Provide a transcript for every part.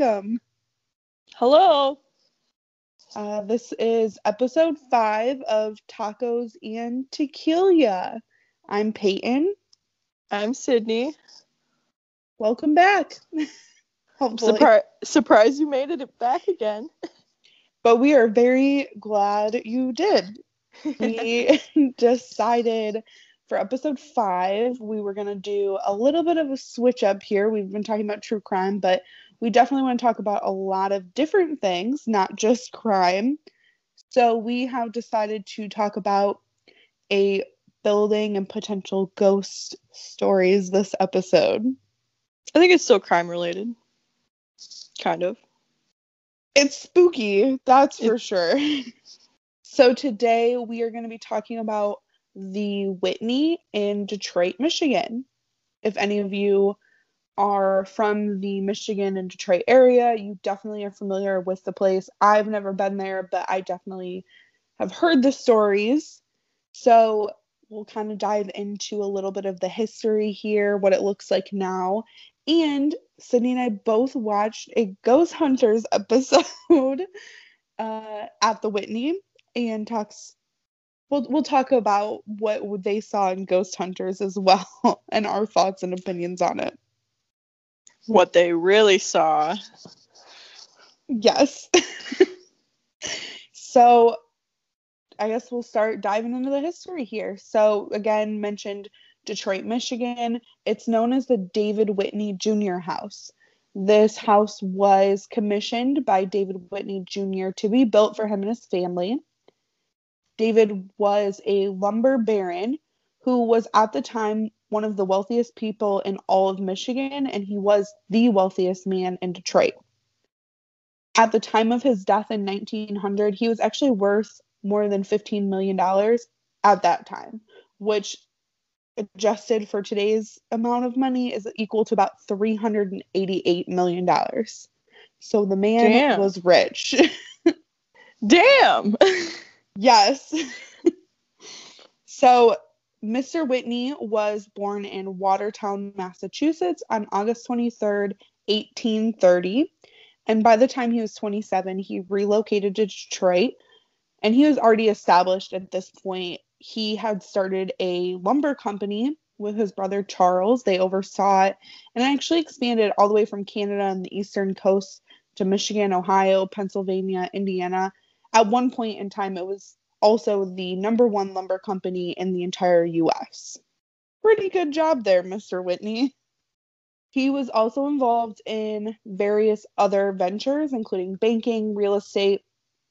welcome. Hello. Uh, this is episode five of Tacos and Tequila. I'm Peyton. I'm Sydney. Welcome back. Hopefully. Surprise! Surprise! You made it back again. But we are very glad you did. We decided for episode five, we were going to do a little bit of a switch up here. We've been talking about true crime, but we definitely want to talk about a lot of different things, not just crime. So we have decided to talk about a building and potential ghost stories this episode. I think it's still crime related. Kind of. It's spooky, that's for sure. so today we are going to be talking about the Whitney in Detroit, Michigan. If any of you are from the Michigan and Detroit area, you definitely are familiar with the place. I've never been there, but I definitely have heard the stories. So we'll kind of dive into a little bit of the history here, what it looks like now. And Sydney and I both watched a Ghost Hunters episode uh, at the Whitney and talks. We'll, we'll talk about what they saw in Ghost Hunters as well and our thoughts and opinions on it. What they really saw. Yes. so I guess we'll start diving into the history here. So again, mentioned Detroit, Michigan. It's known as the David Whitney Jr. House. This house was commissioned by David Whitney Jr. to be built for him and his family. David was a lumber baron who was at the time one of the wealthiest people in all of Michigan, and he was the wealthiest man in Detroit. At the time of his death in 1900, he was actually worth more than $15 million at that time, which adjusted for today's amount of money is equal to about $388 million. So the man Damn. was rich. Damn. yes. so Mr. Whitney was born in Watertown, Massachusetts on August 23rd, 1830. And by the time he was 27, he relocated to Detroit. And he was already established at this point. He had started a lumber company with his brother Charles. They oversaw it and actually expanded all the way from Canada and the eastern coast to Michigan, Ohio, Pennsylvania, Indiana. At one point in time, it was also the number one lumber company in the entire US. Pretty good job there, Mr. Whitney. He was also involved in various other ventures, including banking, real estate,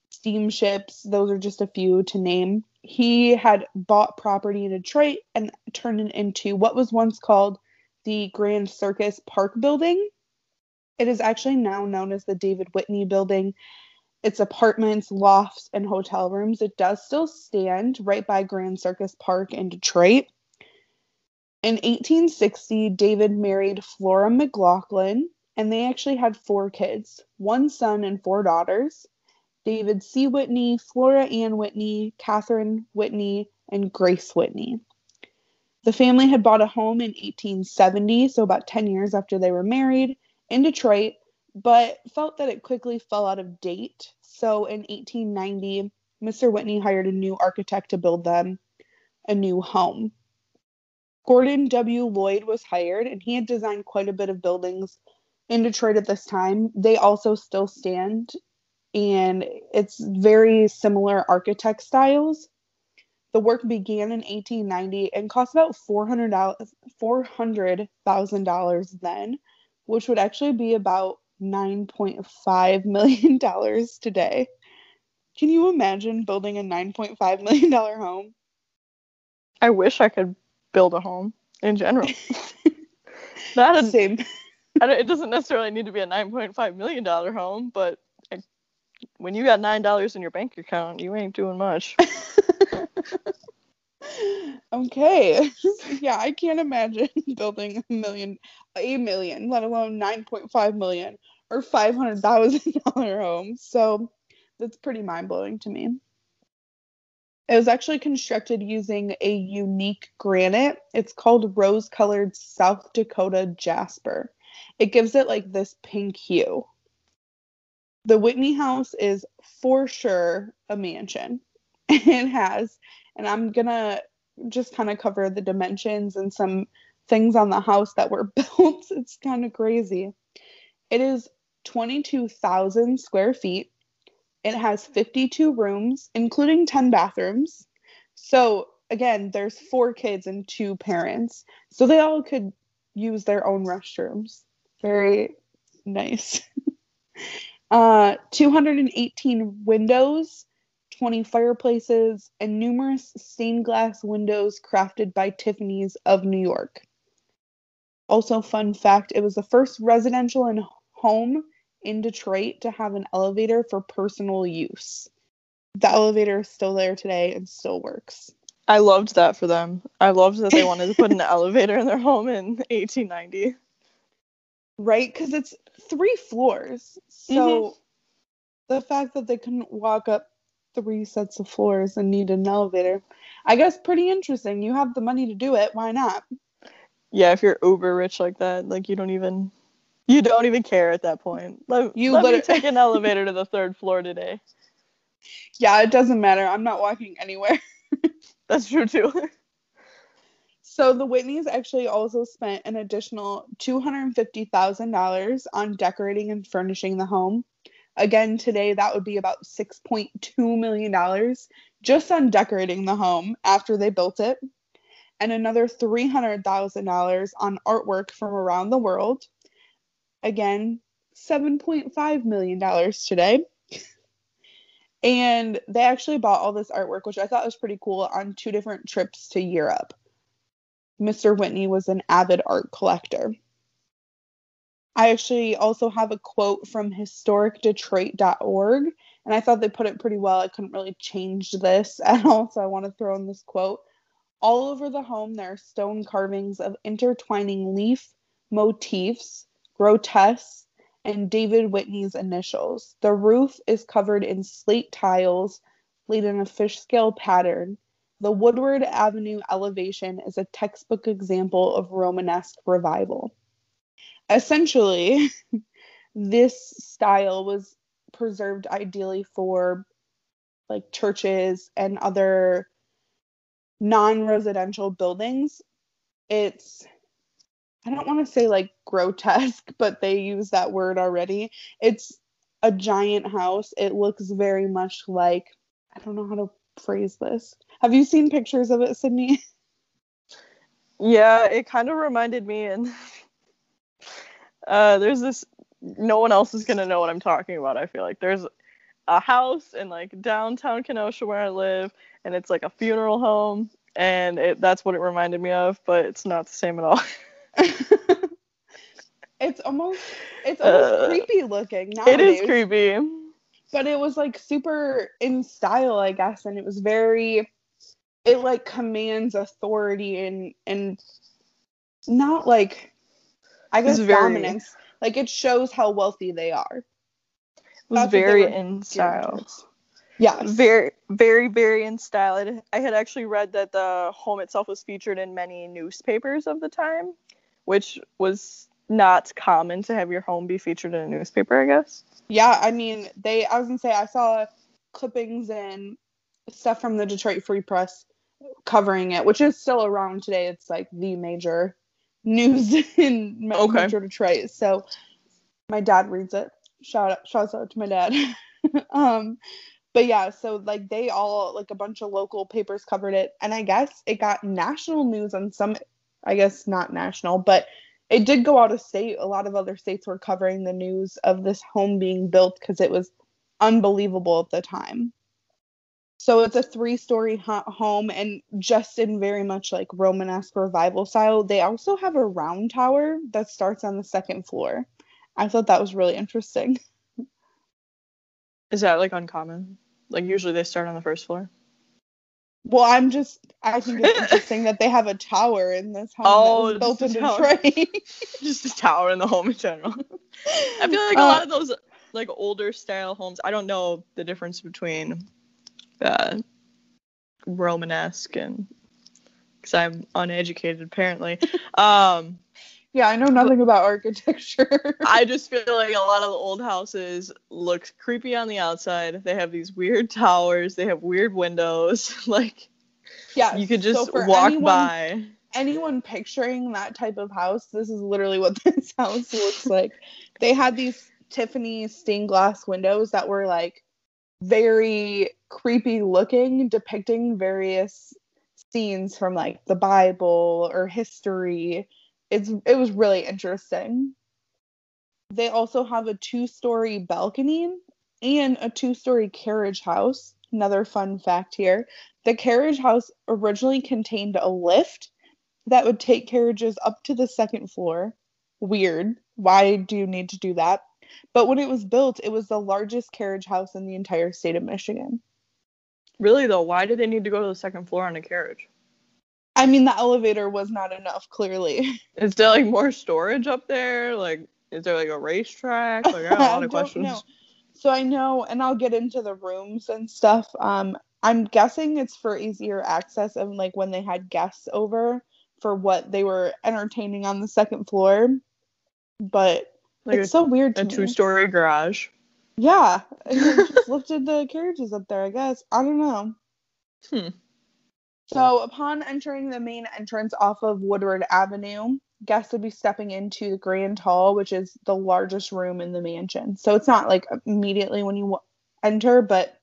steamships. Those are just a few to name. He had bought property in Detroit and turned it into what was once called the Grand Circus Park Building. It is actually now known as the David Whitney Building. It's apartments, lofts, and hotel rooms. It does still stand right by Grand Circus Park in Detroit. In 1860, David married Flora McLaughlin, and they actually had four kids one son and four daughters David C. Whitney, Flora Ann Whitney, Catherine Whitney, and Grace Whitney. The family had bought a home in 1870, so about 10 years after they were married, in Detroit, but felt that it quickly fell out of date. So in 1890, Mr. Whitney hired a new architect to build them a new home. Gordon W. Lloyd was hired, and he had designed quite a bit of buildings in Detroit at this time. They also still stand, and it's very similar architect styles. The work began in 1890 and cost about $400,000 $400,000 then, which would actually be about $9.5 million today. Can you imagine building a $9.5 million home? I wish I could build a home in general. Not a, Same. I don't, it doesn't necessarily need to be a nine point five million dollar home, but I, when you got nine dollars in your bank account, you ain't doing much. okay. yeah, I can't imagine building a million, a million, let alone 9.5 million or $500,000 home. So that's pretty mind blowing to me. It was actually constructed using a unique granite. It's called rose colored South Dakota jasper. It gives it like this pink hue. The Whitney house is for sure a mansion. It has, and I'm gonna just kind of cover the dimensions and some things on the house that were built. It's kind of crazy. It is 22,000 square feet. It has 52 rooms, including 10 bathrooms. So, again, there's four kids and two parents. So they all could use their own restrooms. Very nice. uh, 218 windows, 20 fireplaces, and numerous stained glass windows crafted by Tiffany's of New York. Also, fun fact it was the first residential and home in Detroit to have an elevator for personal use. The elevator is still there today and still works. I loved that for them. I loved that they wanted to put an elevator in their home in 1890. Right? Because it's three floors. So mm-hmm. the fact that they couldn't walk up three sets of floors and need an elevator, I guess pretty interesting. You have the money to do it. Why not? Yeah, if you're uber rich like that, like you don't even you don't even care at that point. Let, you let me take an elevator to the third floor today. Yeah, it doesn't matter. I'm not walking anywhere. That's true too. So the Whitneys actually also spent an additional $250,000 on decorating and furnishing the home. Again, today that would be about $6.2 million just on decorating the home after they built it, and another $300,000 on artwork from around the world again, $7.5 million today. and they actually bought all this artwork, which I thought was pretty cool, on two different trips to Europe. Mr. Whitney was an avid art collector. I actually also have a quote from historicdetroit.org, and I thought they put it pretty well. I couldn't really change this at all, so I want to throw in this quote. All over the home, there are stone carvings of intertwining leaf motifs grotesques, and David Whitney's initials. The roof is covered in slate tiles laid in a fish scale pattern. The Woodward Avenue elevation is a textbook example of Romanesque revival. Essentially, this style was preserved ideally for like churches and other non residential buildings. It's I don't want to say like grotesque, but they use that word already. It's a giant house. It looks very much like I don't know how to phrase this. Have you seen pictures of it, Sydney? Yeah, it kind of reminded me and uh, there's this no one else is gonna know what I'm talking about, I feel like. There's a house in like downtown Kenosha where I live, and it's like a funeral home, and it, that's what it reminded me of, but it's not the same at all. it's almost it's almost uh, creepy looking. Nowadays. It is creepy. But it was like super in style, I guess, and it was very it like commands authority and and not like I guess very, dominance. Like it shows how wealthy they are. It was That's very in style. Yeah. Very, very, very in style. I had actually read that the home itself was featured in many newspapers of the time which was not common to have your home be featured in a newspaper, I guess. Yeah, I mean, they I was gonna say I saw clippings and stuff from the Detroit Free Press covering it, which is still around today. It's like the major news in okay. Metro Detroit. So my dad reads it. Shout out shouts out to my dad. um but yeah, so like they all like a bunch of local papers covered it and I guess it got national news on some I guess not national, but it did go out of state. A lot of other states were covering the news of this home being built because it was unbelievable at the time. So it's a three story home and just in very much like Romanesque revival style. They also have a round tower that starts on the second floor. I thought that was really interesting. Is that like uncommon? Like usually they start on the first floor? Well, I'm just I think it's interesting that they have a tower in this home oh, that built in Detroit. just a tower in the home in general. I feel like a uh, lot of those like older style homes. I don't know the difference between uh, Romanesque and because I'm uneducated apparently. um, yeah, I know nothing about architecture. I just feel like a lot of the old houses look creepy on the outside. They have these weird towers. They have weird windows. like, yeah, you could just so walk anyone, by. Anyone picturing that type of house, this is literally what this house looks like. They had these Tiffany stained glass windows that were like very creepy looking, depicting various scenes from like the Bible or history it's it was really interesting. They also have a two-story balcony and a two-story carriage house. Another fun fact here. The carriage house originally contained a lift that would take carriages up to the second floor. Weird. Why do you need to do that? But when it was built, it was the largest carriage house in the entire state of Michigan. Really though, why did they need to go to the second floor on a carriage? I mean, the elevator was not enough, clearly. Is there like more storage up there? Like, is there like a racetrack? Like, I have a lot of questions. Know. So I know, and I'll get into the rooms and stuff. Um, I'm guessing it's for easier access and like when they had guests over for what they were entertaining on the second floor. But like it's a, so weird. a two-story garage. Yeah, just lifted the carriages up there. I guess I don't know. Hmm. So, upon entering the main entrance off of Woodward Avenue, guests would be stepping into the Grand Hall, which is the largest room in the mansion. So, it's not like immediately when you enter, but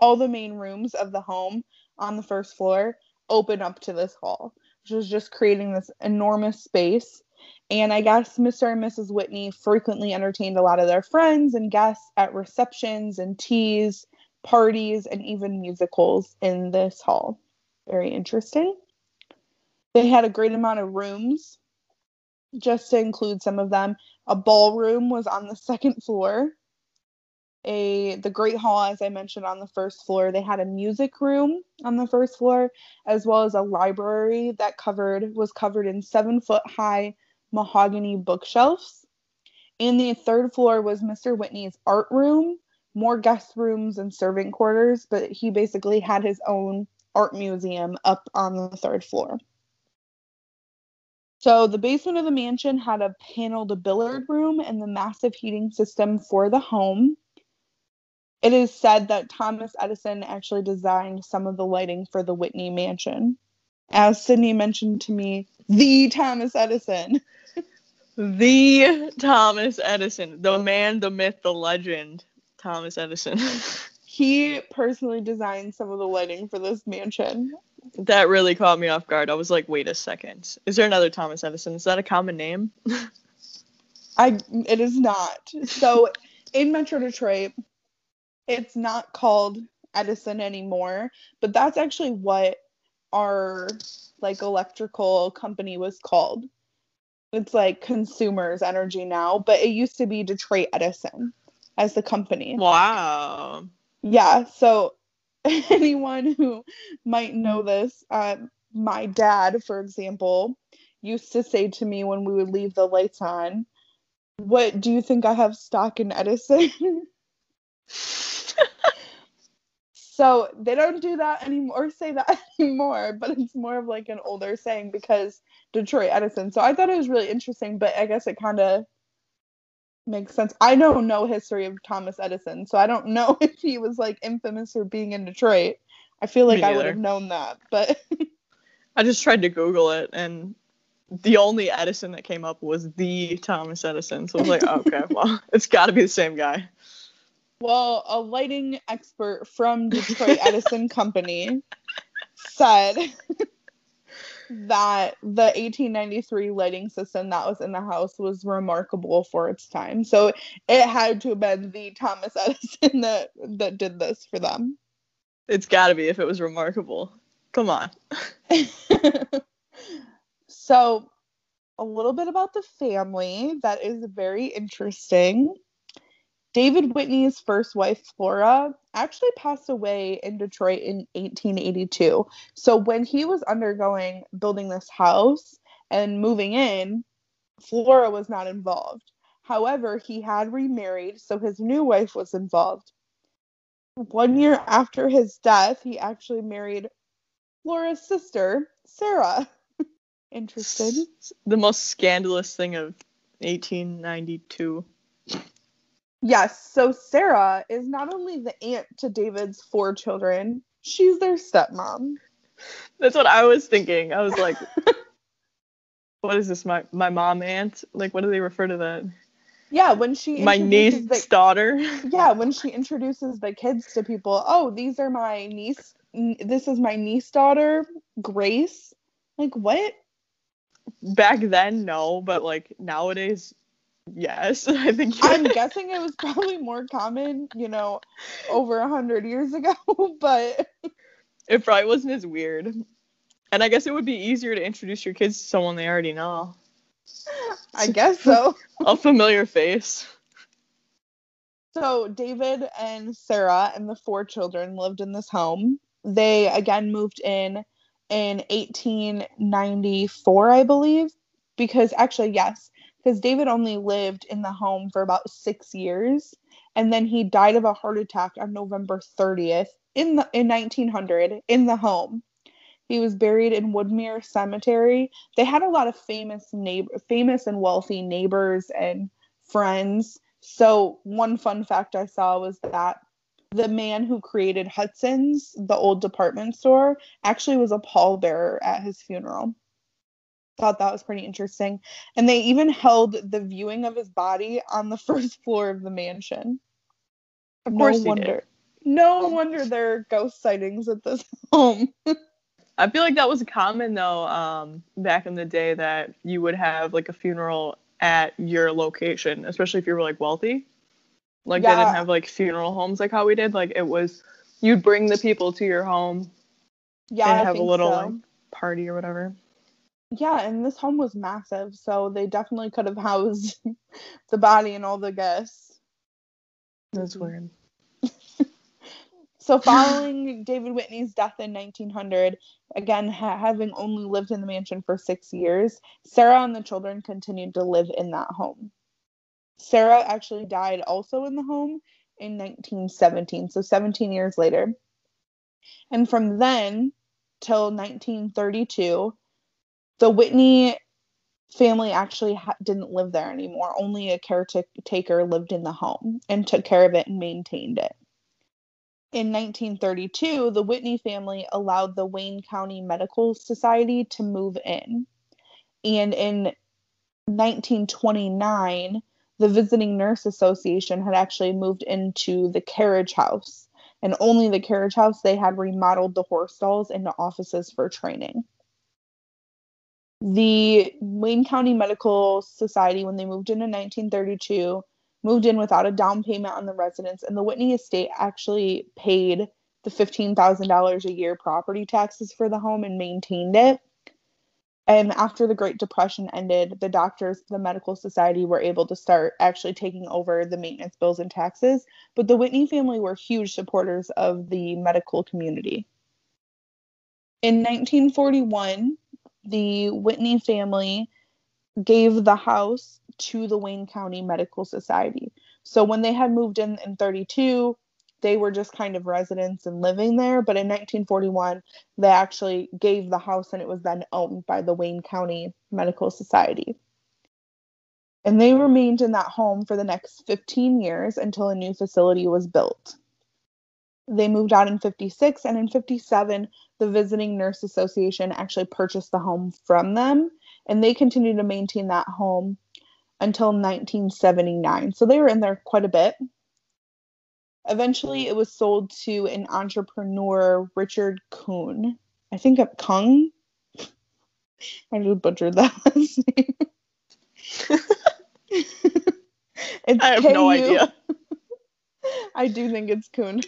all the main rooms of the home on the first floor open up to this hall, which is just creating this enormous space. And I guess Mr. and Mrs. Whitney frequently entertained a lot of their friends and guests at receptions and teas, parties, and even musicals in this hall very interesting. They had a great amount of rooms, just to include some of them. A ballroom was on the second floor. A the Great Hall, as I mentioned, on the first floor. They had a music room on the first floor, as well as a library that covered was covered in seven foot high mahogany bookshelves. In the third floor was Mr. Whitney's art room, more guest rooms and servant quarters, but he basically had his own art museum up on the third floor. So the basement of the mansion had a paneled billiard room and the massive heating system for the home. It is said that Thomas Edison actually designed some of the lighting for the Whitney mansion. As Sydney mentioned to me, the Thomas Edison. the Thomas Edison, the man, the myth, the legend, Thomas Edison. he personally designed some of the lighting for this mansion. That really caught me off guard. I was like, wait a second. Is there another Thomas Edison? Is that a common name? I it is not. So in Metro Detroit, it's not called Edison anymore, but that's actually what our like electrical company was called. It's like Consumers Energy now, but it used to be Detroit Edison as the company. Wow yeah, so anyone who might know this, uh, my dad, for example, used to say to me when we would leave the lights on, What do you think I have stock in Edison? so they don't do that anymore, say that anymore, but it's more of like an older saying because Detroit Edison. So I thought it was really interesting, but I guess it kind of makes sense. I know no history of Thomas Edison, so I don't know if he was like infamous for being in Detroit. I feel like I would have known that, but I just tried to Google it and the only Edison that came up was the Thomas Edison. So I was like, oh, okay, well, it's got to be the same guy. Well, a lighting expert from Detroit Edison Company said that the 1893 lighting system that was in the house was remarkable for its time. So it had to have been the Thomas Edison that that did this for them. It's got to be if it was remarkable. Come on. so a little bit about the family that is very interesting. David Whitney's first wife, Flora, actually passed away in Detroit in 1882. So when he was undergoing building this house and moving in, Flora was not involved. However, he had remarried, so his new wife was involved. One year after his death, he actually married Flora's sister, Sarah. Interested? The most scandalous thing of 1892. Yes, so Sarah is not only the aunt to David's four children, she's their stepmom. That's what I was thinking. I was like, what is this? My my mom aunt? Like, what do they refer to that? Yeah, when she My niece's the, daughter. yeah, when she introduces the kids to people, oh, these are my niece. n- This is my niece daughter, Grace. Like what? Back then, no, but like nowadays, yes. I think. I'm guessing it was probably more common, you know, over a hundred years ago. But it probably wasn't as weird. And I guess it would be easier to introduce your kids to someone they already know. I guess so. A familiar face. So David and Sarah and the four children lived in this home. They again moved in in 1894, I believe, because actually yes, because David only lived in the home for about 6 years and then he died of a heart attack on November 30th in the in 1900 in the home. He was buried in Woodmere Cemetery. They had a lot of famous neighbor famous and wealthy neighbors and friends. So one fun fact I saw was that the man who created Hudson's, the old department store, actually was a pallbearer at his funeral. Thought that was pretty interesting. And they even held the viewing of his body on the first floor of the mansion. Of course no he wonder. did. No wonder there are ghost sightings at this home. I feel like that was common though, um, back in the day that you would have like a funeral at your location, especially if you were like wealthy. Like they didn't have like funeral homes like how we did. Like it was you'd bring the people to your home Yeah, and have a little so. like party or whatever. Yeah, and this home was massive, so they definitely could have housed the body and all the guests. That's weird. So, following David Whitney's death in 1900, again, ha- having only lived in the mansion for six years, Sarah and the children continued to live in that home. Sarah actually died also in the home in 1917, so 17 years later. And from then till 1932, the Whitney family actually ha- didn't live there anymore. Only a caretaker lived in the home and took care of it and maintained it. In 1932, the Whitney family allowed the Wayne County Medical Society to move in. And in 1929, the Visiting Nurse Association had actually moved into the carriage house. And only the carriage house, they had remodeled the horse stalls into offices for training. The Wayne County Medical Society, when they moved in in 1932, moved in without a down payment on the residence, and the Whitney estate actually paid the $15,000 a year property taxes for the home and maintained it. And after the Great Depression ended, the doctors, the medical society were able to start actually taking over the maintenance bills and taxes. But the Whitney family were huge supporters of the medical community. In 1941, the Whitney family gave the house to the Wayne County Medical Society. So when they had moved in in 32, they were just kind of residents and living there. But in 1941, they actually gave the house and it was then owned by the Wayne County Medical Society. And they remained in that home for the next 15 years until a new facility was built. They moved out in 56 and in 57 the Visiting Nurse Association actually purchased the home from them and they continued to maintain that home until 1979. So they were in there quite a bit. Eventually, it was sold to an entrepreneur, Richard Kughn. I think it Kung. I just butchered that last name. I have no idea. I do think it's Kughn.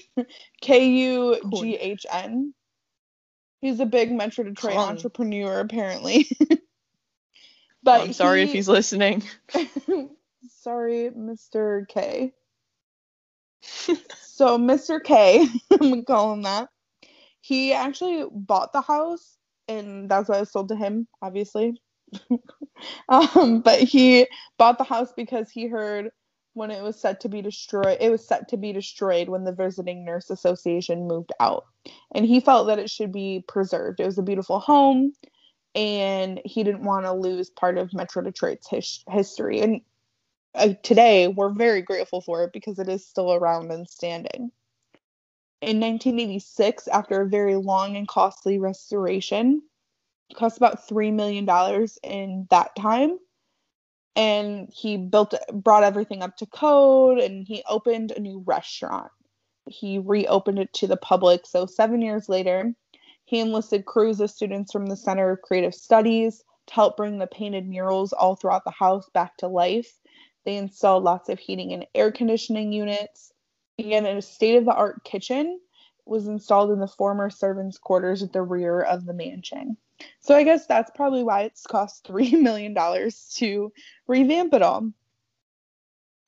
K U G H N. He's a big Metro Detroit Kung. entrepreneur, apparently. but I'm sorry if he's listening. sorry, Mr. K. so Mr. K, I'm gonna call him that. He actually bought the house, and that's why it was sold to him, obviously. um, but he bought the house because he heard when it was set to be destroyed. It was set to be destroyed when the Visiting Nurse Association moved out, and he felt that it should be preserved. It was a beautiful home, and he didn't want to lose part of Metro Detroit's his- history. And uh, today, we're very grateful for it because it is still around and standing. In 1986, after a very long and costly restoration, cost about $3 million in that time. And he built, brought everything up to code and he opened a new restaurant. He reopened it to the public. So, seven years later, he enlisted crews of students from the Center of Creative Studies to help bring the painted murals all throughout the house back to life. They installed lots of heating and air conditioning units. Again, a state of the art kitchen was installed in the former servants' quarters at the rear of the mansion. So I guess that's probably why it's cost $3 million to revamp it all.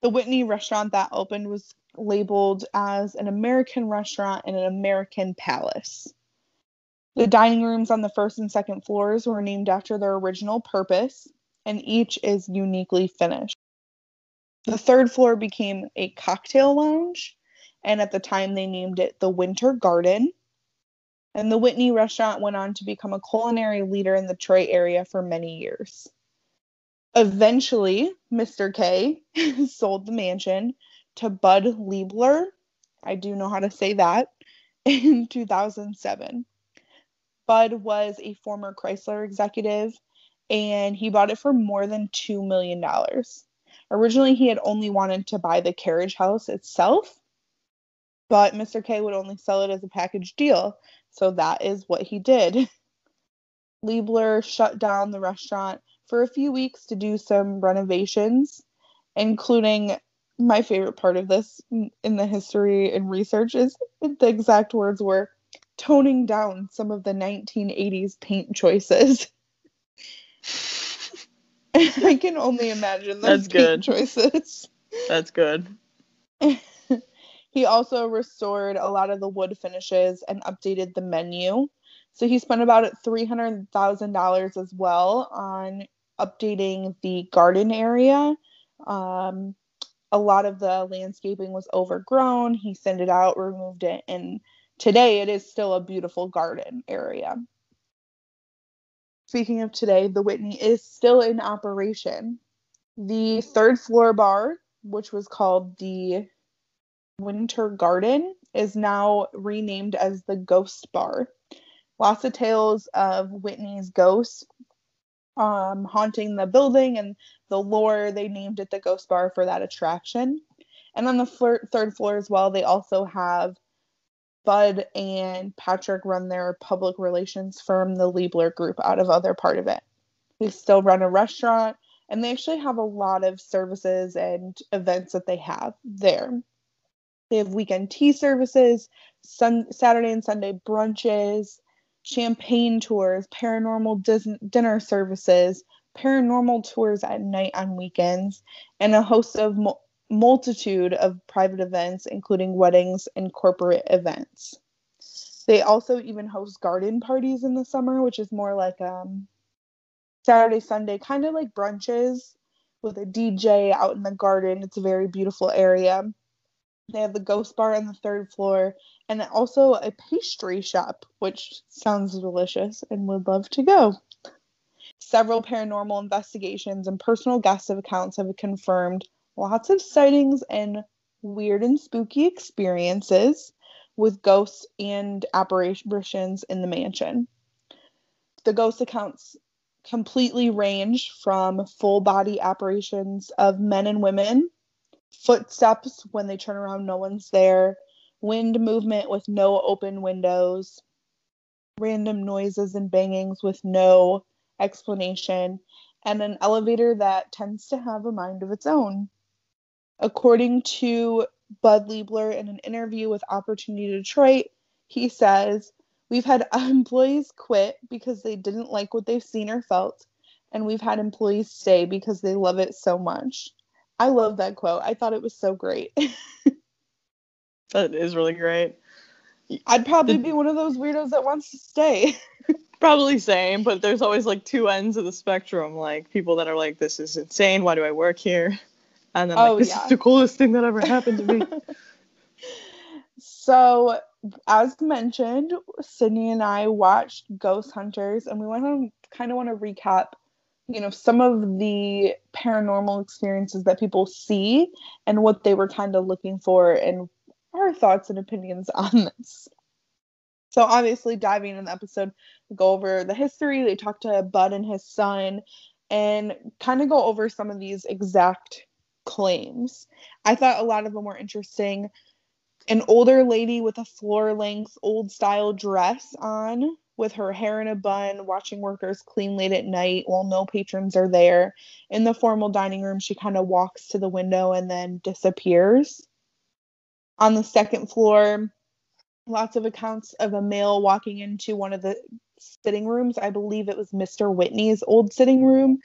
The Whitney restaurant that opened was labeled as an American restaurant and an American palace. The dining rooms on the first and second floors were named after their original purpose, and each is uniquely finished. The third floor became a cocktail lounge, and at the time they named it the Winter Garden. And the Whitney restaurant went on to become a culinary leader in the Troy area for many years. Eventually, Mr. K sold the mansion to Bud Liebler. I do know how to say that in 2007. Bud was a former Chrysler executive and he bought it for more than $2 million. Originally, he had only wanted to buy the carriage house itself, but Mr. K would only sell it as a package deal. So that is what he did. Liebler shut down the restaurant for a few weeks to do some renovations, including my favorite part of this in the history and research is the exact words were toning down some of the 1980s paint choices. I can only imagine those That's good. choices. That's good. he also restored a lot of the wood finishes and updated the menu. So he spent about $300,000 as well on updating the garden area. Um, a lot of the landscaping was overgrown. He sent it out, removed it, and today it is still a beautiful garden area. Speaking of today, the Whitney is still in operation. The third floor bar, which was called the Winter Garden, is now renamed as the Ghost Bar. Lots of tales of Whitney's ghosts um, haunting the building and the lore. They named it the Ghost Bar for that attraction. And on the flir- third floor as well, they also have Bud and Patrick run their public relations firm, the Liebler Group, out of other part of it. They still run a restaurant, and they actually have a lot of services and events that they have there. They have weekend tea services, sun- Saturday and Sunday brunches, champagne tours, paranormal dis- dinner services, paranormal tours at night on weekends, and a host of mul- multitude of private events, including weddings and corporate events. They also even host garden parties in the summer, which is more like um, Saturday, Sunday, kind of like brunches with a DJ out in the garden. It's a very beautiful area. They have the ghost bar on the third floor and also a pastry shop, which sounds delicious and would love to go. Several paranormal investigations and personal guest accounts have confirmed lots of sightings and weird and spooky experiences with ghosts and apparitions in the mansion. The ghost accounts completely range from full body apparitions of men and women, footsteps when they turn around, no one's there, wind movement with no open windows, random noises and bangings with no explanation, and an elevator that tends to have a mind of its own. According to Bud Liebler in an interview with Opportunity Detroit, he says, We've had employees quit because they didn't like what they've seen or felt, and we've had employees stay because they love it so much. I love that quote. I thought it was so great. That is really great. I'd probably be one of those weirdos that wants to stay. Probably same, but there's always like two ends of the spectrum. Like people that are like, "This is insane. Why do I work here?" And then like Oh, this yeah. is the coolest thing that ever happened to me. So, as mentioned, Sydney and I watched Ghost Hunters, and we want to kind of want to recap, you know, some of the paranormal experiences that people see and what they were kind of looking for, and our thoughts and opinions on this. So, obviously, diving in the episode, go over the history. They talk to Bud and his son, and kind of go over some of these exact claims. I thought a lot of them were interesting an older lady with a floor length old style dress on with her hair in a bun watching workers clean late at night while no patrons are there. In the formal dining room she kind of walks to the window and then disappears. On the second floor lots of accounts of a male walking into one of the sitting rooms. I believe it was mr whitney's old sitting room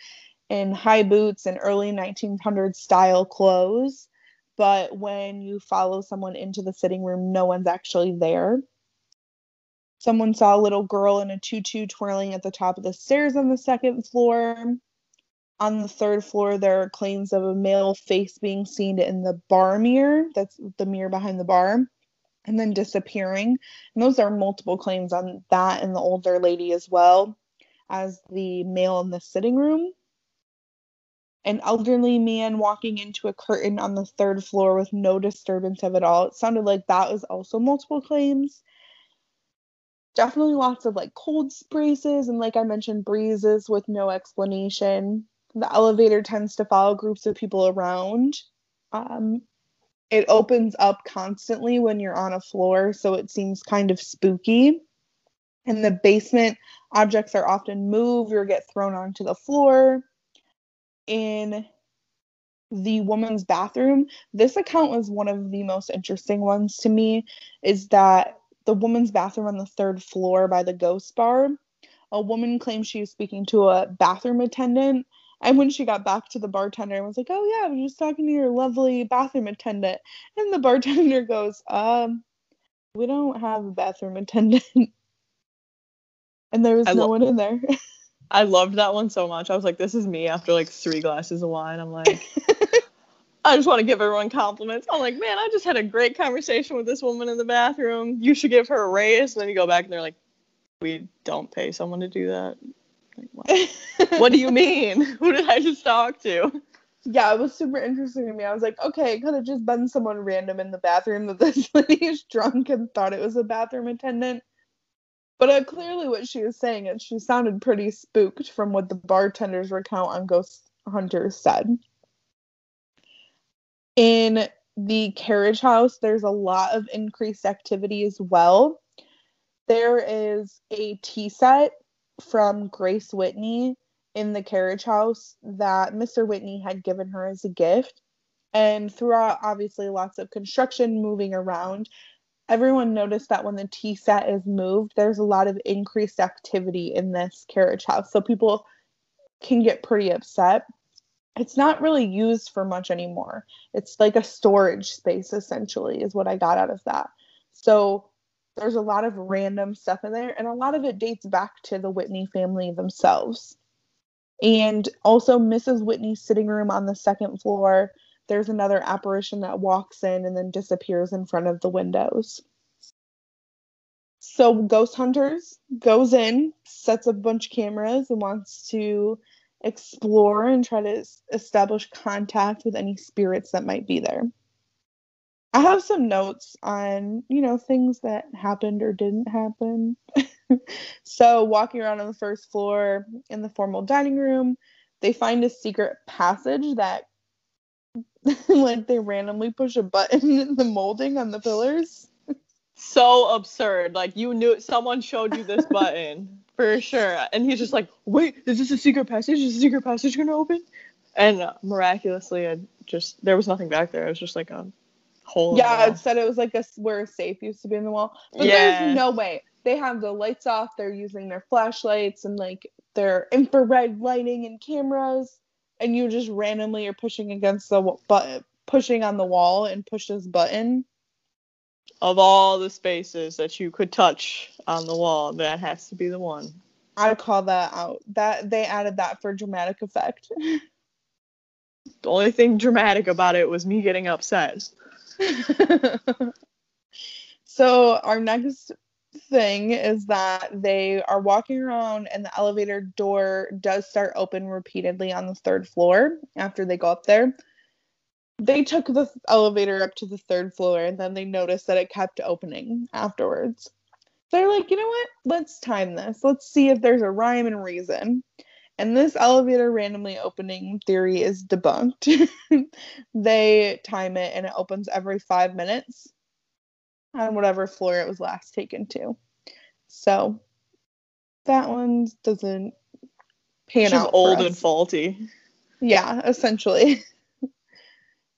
in high boots and early 1900s style clothes. But when you follow someone into the sitting room, no one's actually there. Someone saw a little girl in a tutu twirling at the top of the stairs on the second floor. On the third floor, there are claims of a male face being seen in the bar mirror that's the mirror behind the bar and then disappearing. And those are multiple claims on that and the older lady as well as the male in the sitting room an elderly man walking into a curtain on the third floor with no disturbance of it all. It sounded like that was also multiple claims. Definitely lots of like cold spraces and, like I mentioned, breezes with no explanation. The elevator tends to follow groups of people around. Um, it opens up constantly when you're on a floor, so it seems kind of spooky. In the basement, objects are often moved or get thrown onto the floor in the woman's bathroom. This account was one of the most interesting ones to me is that the woman's bathroom on the third floor by the ghost bar, a woman claimed she was speaking to a bathroom attendant. And when she got back to the bartender and was like, Oh yeah, I was just talking to your lovely bathroom attendant. And the bartender goes, Um, we don't have a bathroom attendant. and there was I no lo- one in there. I loved that one so much. I was like, this is me after like three glasses of wine. I'm like, I just want to give everyone compliments. I'm like, man, I just had a great conversation with this woman in the bathroom. You should give her a raise. And then you go back and they're like, we don't pay someone to do that. Like, what? what do you mean? Who did I just talk to? yeah, it was super interesting to me. I was like, okay, it could have just been someone random in the bathroom that this lady is drunk and thought it was a bathroom attendant. But uh, clearly, what she was saying is she sounded pretty spooked from what the bartender's recount on Ghost Hunters said. In the carriage house, there's a lot of increased activity as well. There is a tea set from Grace Whitney in the carriage house that Mr. Whitney had given her as a gift. And throughout, obviously, lots of construction moving around, everyone noticed that when the tea set is moved, there's a lot of increased activity in this carriage house. So people can get pretty upset. It's not really used for much anymore. It's like a storage space, essentially, is what I got out of that. So there's a lot of random stuff in there, and a lot of it dates back to the Whitney family themselves. And also, Mrs. Whitney's sitting room on the second floor, there's another apparition that walks in and then disappears in front of the windows. So, Ghost Hunters goes in, sets a bunch of cameras, and wants to explore and try to establish contact with any spirits that might be there. I have some notes on, you know, things that happened or didn't happen. so, walking around on the first floor in the formal dining room, they find a secret passage that, like, they randomly push a button in the molding on the pillars. So absurd. Like you knew someone showed you this button for sure, and he's just like, "Wait, is this a secret passage? Is the secret passage gonna open?" And uh, miraculously, it just there was nothing back there. It was just like a hole. Yeah, it said it was like a where a safe used to be in the wall. But Yeah. there's no way. They have the lights off, they're using their flashlights and like their infrared lighting and cameras, and you just randomly are pushing against the but pushing on the wall and push this button. Of all the spaces that you could touch on the wall, that has to be the one. I call that out. That they added that for dramatic effect. The only thing dramatic about it was me getting upset. so our next thing is that they are walking around and the elevator door does start open repeatedly on the third floor after they go up there. They took the elevator up to the third floor and then they noticed that it kept opening afterwards. They're like, you know what? Let's time this. Let's see if there's a rhyme and reason. And this elevator randomly opening theory is debunked. they time it and it opens every five minutes on whatever floor it was last taken to. So that one doesn't pan She's out. old and faulty. Yeah, essentially.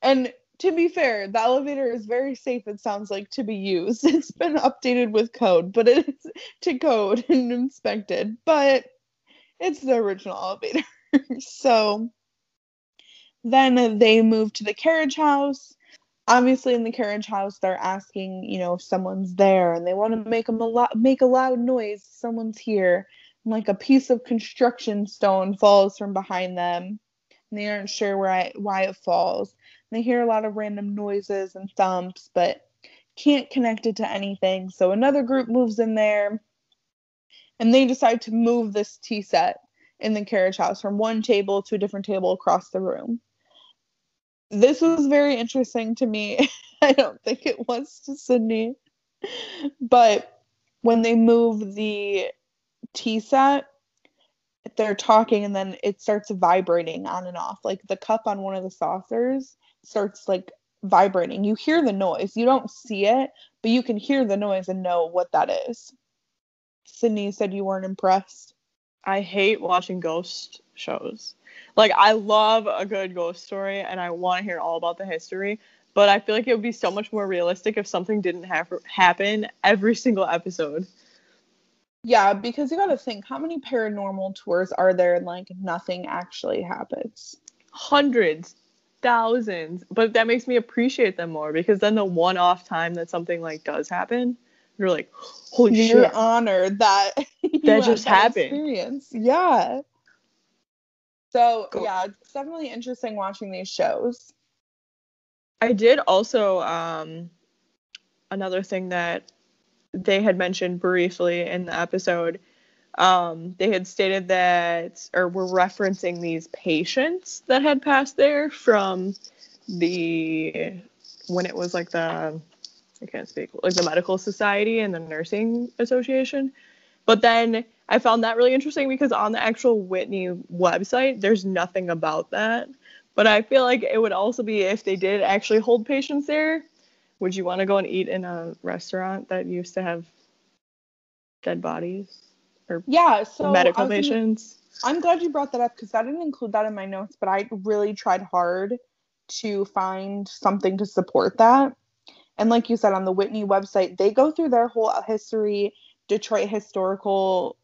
and to be fair, the elevator is very safe, it sounds like, to be used. It's been updated with code, but it is to code and inspected. But it's the original elevator. so then they move to the carriage house. Obviously, in the carriage house, they're asking, you know, if someone's there, and they want to make them a lot, make a loud noise. Someone's here. And like a piece of construction stone falls from behind them, and they aren't sure why why it falls. They hear a lot of random noises and thumps, but can't connect it to anything. So another group moves in there and they decide to move this tea set in the carriage house from one table to a different table across the room. This was very interesting to me. I don't think it was to Sydney. But when they move the tea set, they're talking and then it starts vibrating on and off. Like the cup on one of the saucers starts like vibrating. You hear the noise. You don't see it, but you can hear the noise and know what that is. Sydney said you weren't impressed. I hate watching ghost shows. Like I love a good ghost story and I want to hear all about the history, but I feel like it would be so much more realistic if something didn't have happen every single episode. Yeah, because you got to think how many paranormal tours are there and like nothing actually happens? Hundreds, thousands. But that makes me appreciate them more because then the one off time that something like does happen, you're like, holy shit You're shit. honored that that just happened. Experience. Yeah. So Cool. yeah, it's definitely interesting watching these shows. I did also um another thing that they had mentioned briefly in the episode. Um, they had stated that, or were referencing these patients that had passed there from the when it was like the I can't speak like the medical society and the nursing association. But then I found that really interesting because on the actual Whitney website, there's nothing about that. But I feel like it would also be if they did actually hold patients there. Would you want to go and eat in a restaurant that used to have dead bodies or Yeah, so medical I was gonna- patients? I'm glad you brought that up because I didn't include that in my notes, but I really tried hard to find something to support that. And like you said on the Whitney website, they go through their whole history, Detroit historical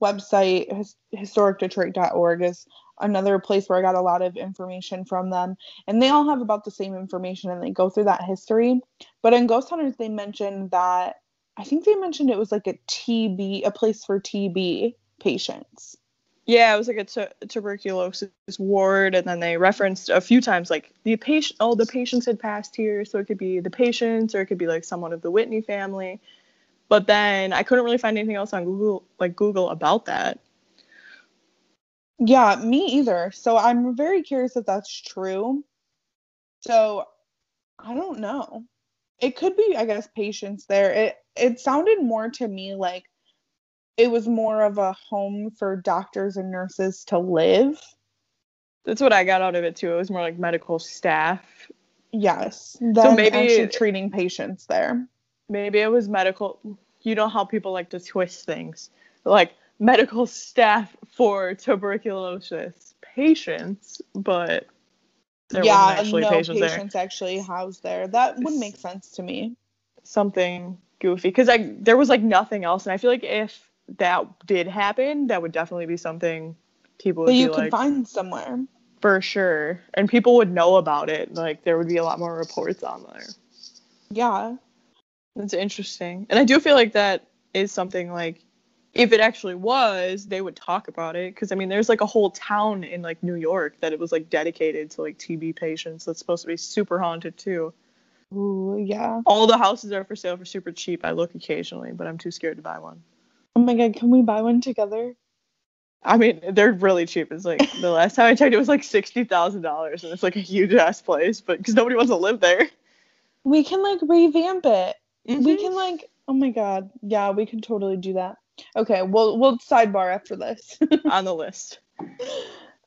website, his, historicdetroit.org is another place where I got a lot of information from them. And they all have about the same information and they go through that history. But in Ghost Hunters, they mentioned that I think they mentioned it was like a TB, a place for TB patients. Yeah, it was like a tuberculosis ward, and then they referenced a few times like the patient. Oh, the patients had passed here, so it could be the patients, or it could be like someone of the Whitney family. But then I couldn't really find anything else on Google, like Google, about that. Yeah, me either. So I'm very curious if that's true. So I don't know. It could be, I guess, patients there. It it sounded more to me like it was more of a home for doctors and nurses to live. That's what I got out of it too. It was more like medical staff. Yes. Than maybe- actually treating patients there. Maybe it was medical. You know how people like to twist things, like medical staff for tuberculosis patients, but there yeah, actually no patients there. patients actually housed there. That would make sense to me. something goofy because like there was like nothing else and i feel like if that did happen that would definitely be something people would you could like find somewhere. for sure and people would know about it like there would be a lot more reports on there Yeah. that's interesting and i do feel like that is something like if it actually was, they would talk about it. Because I mean, there's like a whole town in like New York that it was like dedicated to like TB patients. That's supposed to be super haunted too. Ooh, yeah. All the houses are for sale for super cheap. I look occasionally, but I'm too scared to buy one. Oh my god, can we buy one together? I mean, they're really cheap. It's like the last time I checked, it was like sixty thousand dollars, and it's like a huge ass place, but because nobody wants to live there. We can like revamp it. We Mhm. can like oh my god. Yeah, we can totally do that. Okay, we'll we'll sidebar after this. on the list.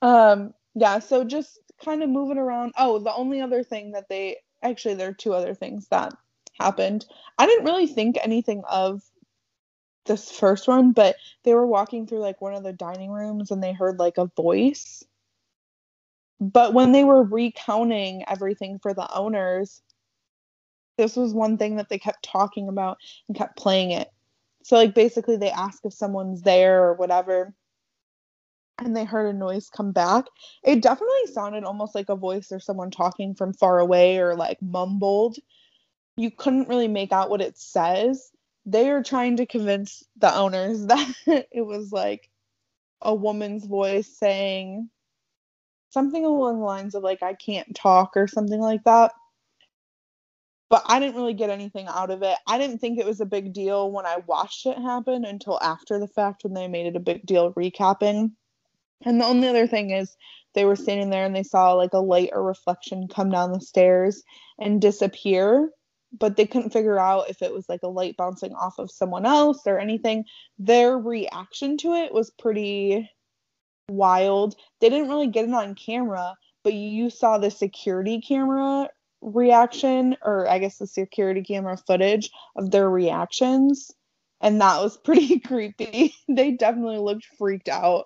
um yeah, so just kind of moving around. Oh, the only other thing that they actually there are two other things that happened. I didn't really think anything of this first one, but they were walking through like one of the dining rooms and they heard like a voice. But when they were recounting everything for the owners, this was one thing that they kept talking about and kept playing it. So like basically they ask if someone's there or whatever and they heard a noise come back. It definitely sounded almost like a voice or someone talking from far away or like mumbled. You couldn't really make out what it says. They are trying to convince the owners that it was like a woman's voice saying something along the lines of like I can't talk or something like that. But I didn't really get anything out of it. I didn't think it was a big deal when I watched it happen until after the fact when they made it a big deal recapping. And the only other thing is they were standing there and they saw like a light or reflection come down the stairs and disappear, but they couldn't figure out if it was like a light bouncing off of someone else or anything. Their reaction to it was pretty wild. They didn't really get it on camera, but you saw the security camera reaction, or I guess the security camera footage of their reactions. And that was pretty creepy. they definitely looked freaked out.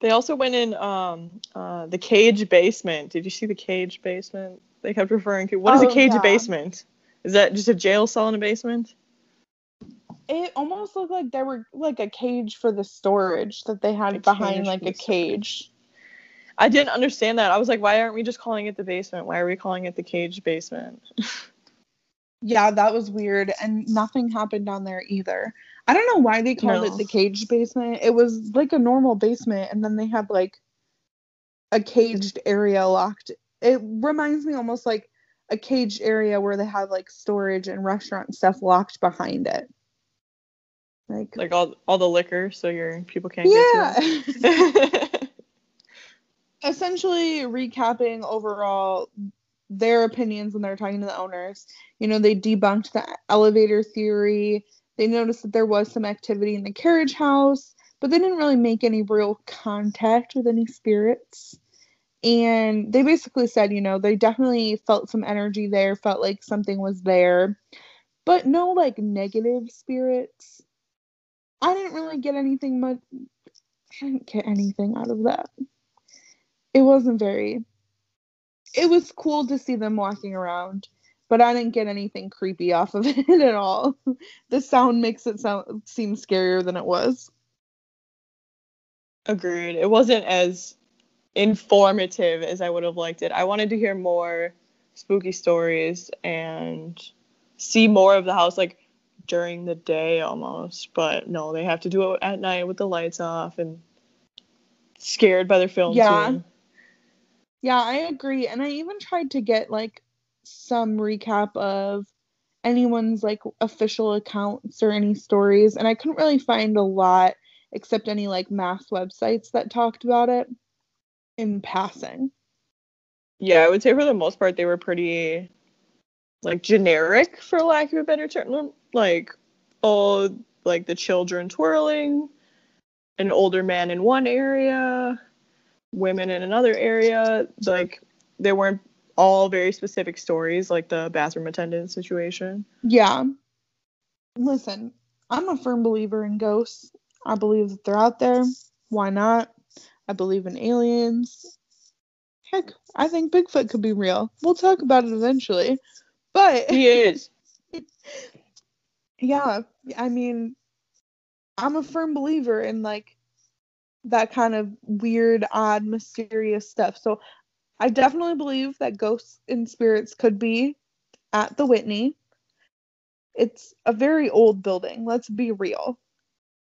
They also went in um uh the cage basement. Did you see the cage basement? They kept referring to. What is Oh, a cage yeah. basement? Is that just a jail cell in a basement? It almost looked like there were like a cage for the storage that they had A behind like a cage. I didn't understand that. I was like, why aren't we just calling it the basement? Why are we calling it the cage basement? Yeah, that was weird, and nothing happened down there either. I don't know why they called No. it the cage basement. It was like a normal basement, and then they had like a caged area locked. It reminds me almost like a caged area where they have like storage and restaurant stuff locked behind it. Like, Like all all the liquor, so your people can't yeah. get to it. essentially recapping overall their opinions when they're talking to the owners. You know, they debunked the elevator theory. They noticed that there was some activity in the carriage house, but they didn't really make any real contact with any spirits. And they basically said, you know, they definitely felt some energy there, felt like something was there, but no like negative spirits. I didn't really get anything much. I didn't get anything out of that it wasn't very it was cool to see them walking around but i didn't get anything creepy off of it at all the sound makes it sound seem scarier than it was Agreed. It wasn't as informative as I would have liked it. I wanted to hear more spooky stories and see more of the house like during the day almost. But no, they have to do it at night with the lights off and scared by their film Yeah. yeah i agree and i even tried to get like some recap of anyone's like official accounts or any stories and i couldn't really find a lot except any like mass websites that talked about it in passing Yeah, I would say for the most part they were pretty like generic for lack of a better term. Like oh like the children twirling, an older man in one area, women in another area. Like they weren't all very specific stories like the bathroom attendant situation. Yeah. Listen, I'm a firm believer in ghosts. I believe that they're out there. Why not? I believe in aliens. Heck, I think Bigfoot could be real. We'll talk about it eventually. But He is. yeah, I mean, I'm a firm believer in like that kind of weird, odd, mysterious stuff. So I definitely believe that ghosts and spirits could be at the Whitney. It's a very old building, let's be real.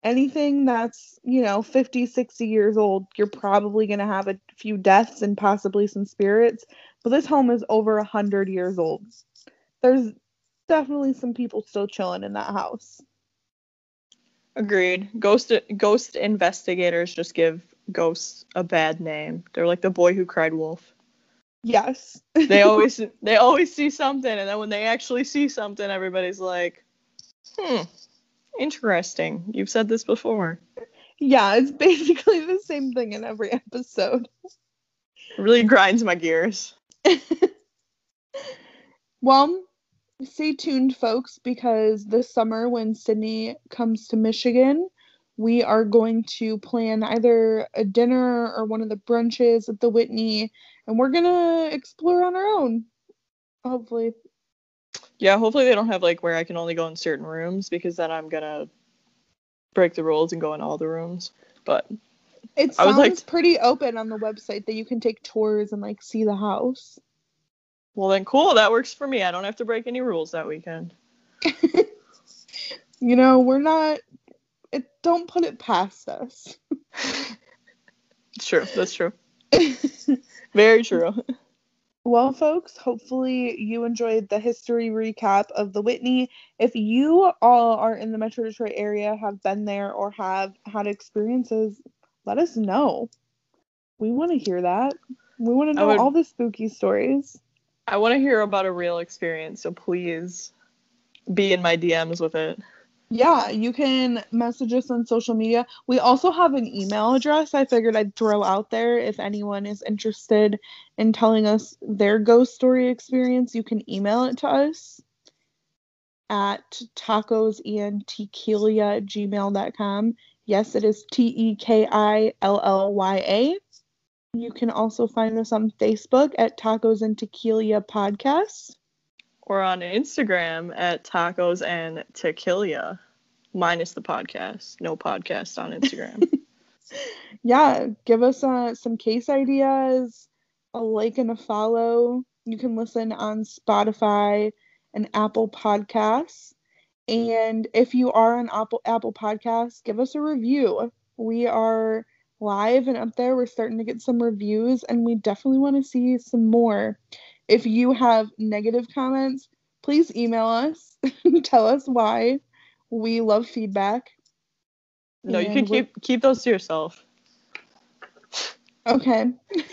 anything that's, you know, 50, 60 years old, you're probably going to have a few deaths and possibly some spirits. But this home is over 100 years old. There's definitely some people still chilling in that house. Agreed. Ghost ghost investigators just give ghosts a bad name. They're like the boy who cried wolf. Yes. they always they always see something and then when they actually see something everybody's like, "Hmm, interesting. You've said this before." Yeah, it's basically the same thing in every episode. It really grinds my gears. well, stay tuned, folks, because this summer when Sydney comes to Michigan, we are going to plan either a dinner or one of the brunches at the Whitney, and we're gonna explore on our own. Hopefully. Yeah, hopefully they don't have like where I can only go in certain rooms because then I'm gonna break the rules and go in all the rooms. But it sounds like pretty open on the website that you can take tours and like see the house. Well then cool, that works for me. I don't have to break any rules that weekend. you know, we're not it don't put it past us. it's true. That's true. Very true. Well, folks, hopefully you enjoyed the history recap of the Whitney. If you all are in the Metro Detroit area, have been there, or have had experiences, let us know. We want to hear that. We want to know would, all the spooky stories. I want to hear about a real experience, so please be in my DMs with it. Yeah, you can message us on social media. We also have an email address I figured I'd throw out there if anyone is interested in telling us their ghost story experience. You can email it to us at tacos and tequila at gmail.com. Yes, it is T E K I L L Y A. You can also find us on Facebook at Tacos and Tequila Podcast or on Instagram at tacos and tequila, minus the podcast. No podcast on Instagram. yeah, give us uh, some case ideas, a like and a follow. You can listen on Spotify and Apple Podcasts. And if you are on Apple Apple Podcasts, give us a review. We are live and up there. We're starting to get some reviews, and we definitely want to see some more. If you have negative comments, please email us. Tell us why. We love feedback. No, you can keep keep those to yourself. Okay.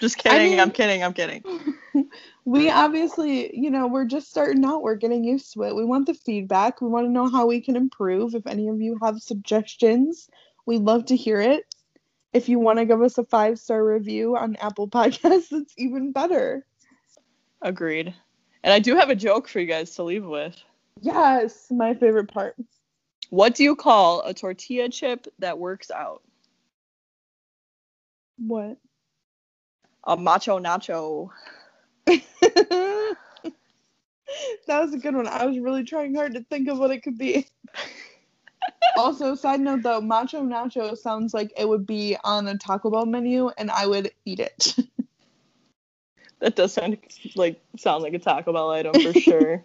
just kidding. I mean, I'm kidding. I'm kidding. we obviously, you know, we're just starting out. We're getting used to it. We want the feedback. We want to know how we can improve. If any of you have suggestions, we'd love to hear it. If you want to give us a five star review on Apple Podcasts, it's even better. Agreed. And I do have a joke for you guys to leave with. Yes, my favorite part. What do you call a tortilla chip that works out? What? A macho nacho. that was a good one. I was really trying hard to think of what it could be. also, side note though, Macho Nacho sounds like it would be on a Taco Bell menu and I would eat it. that does sound like sound like a Taco Bell item for sure.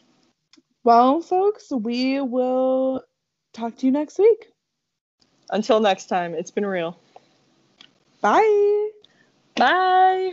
well, folks, we will talk to you next week. Until next time, it's been real. Bye. Bye.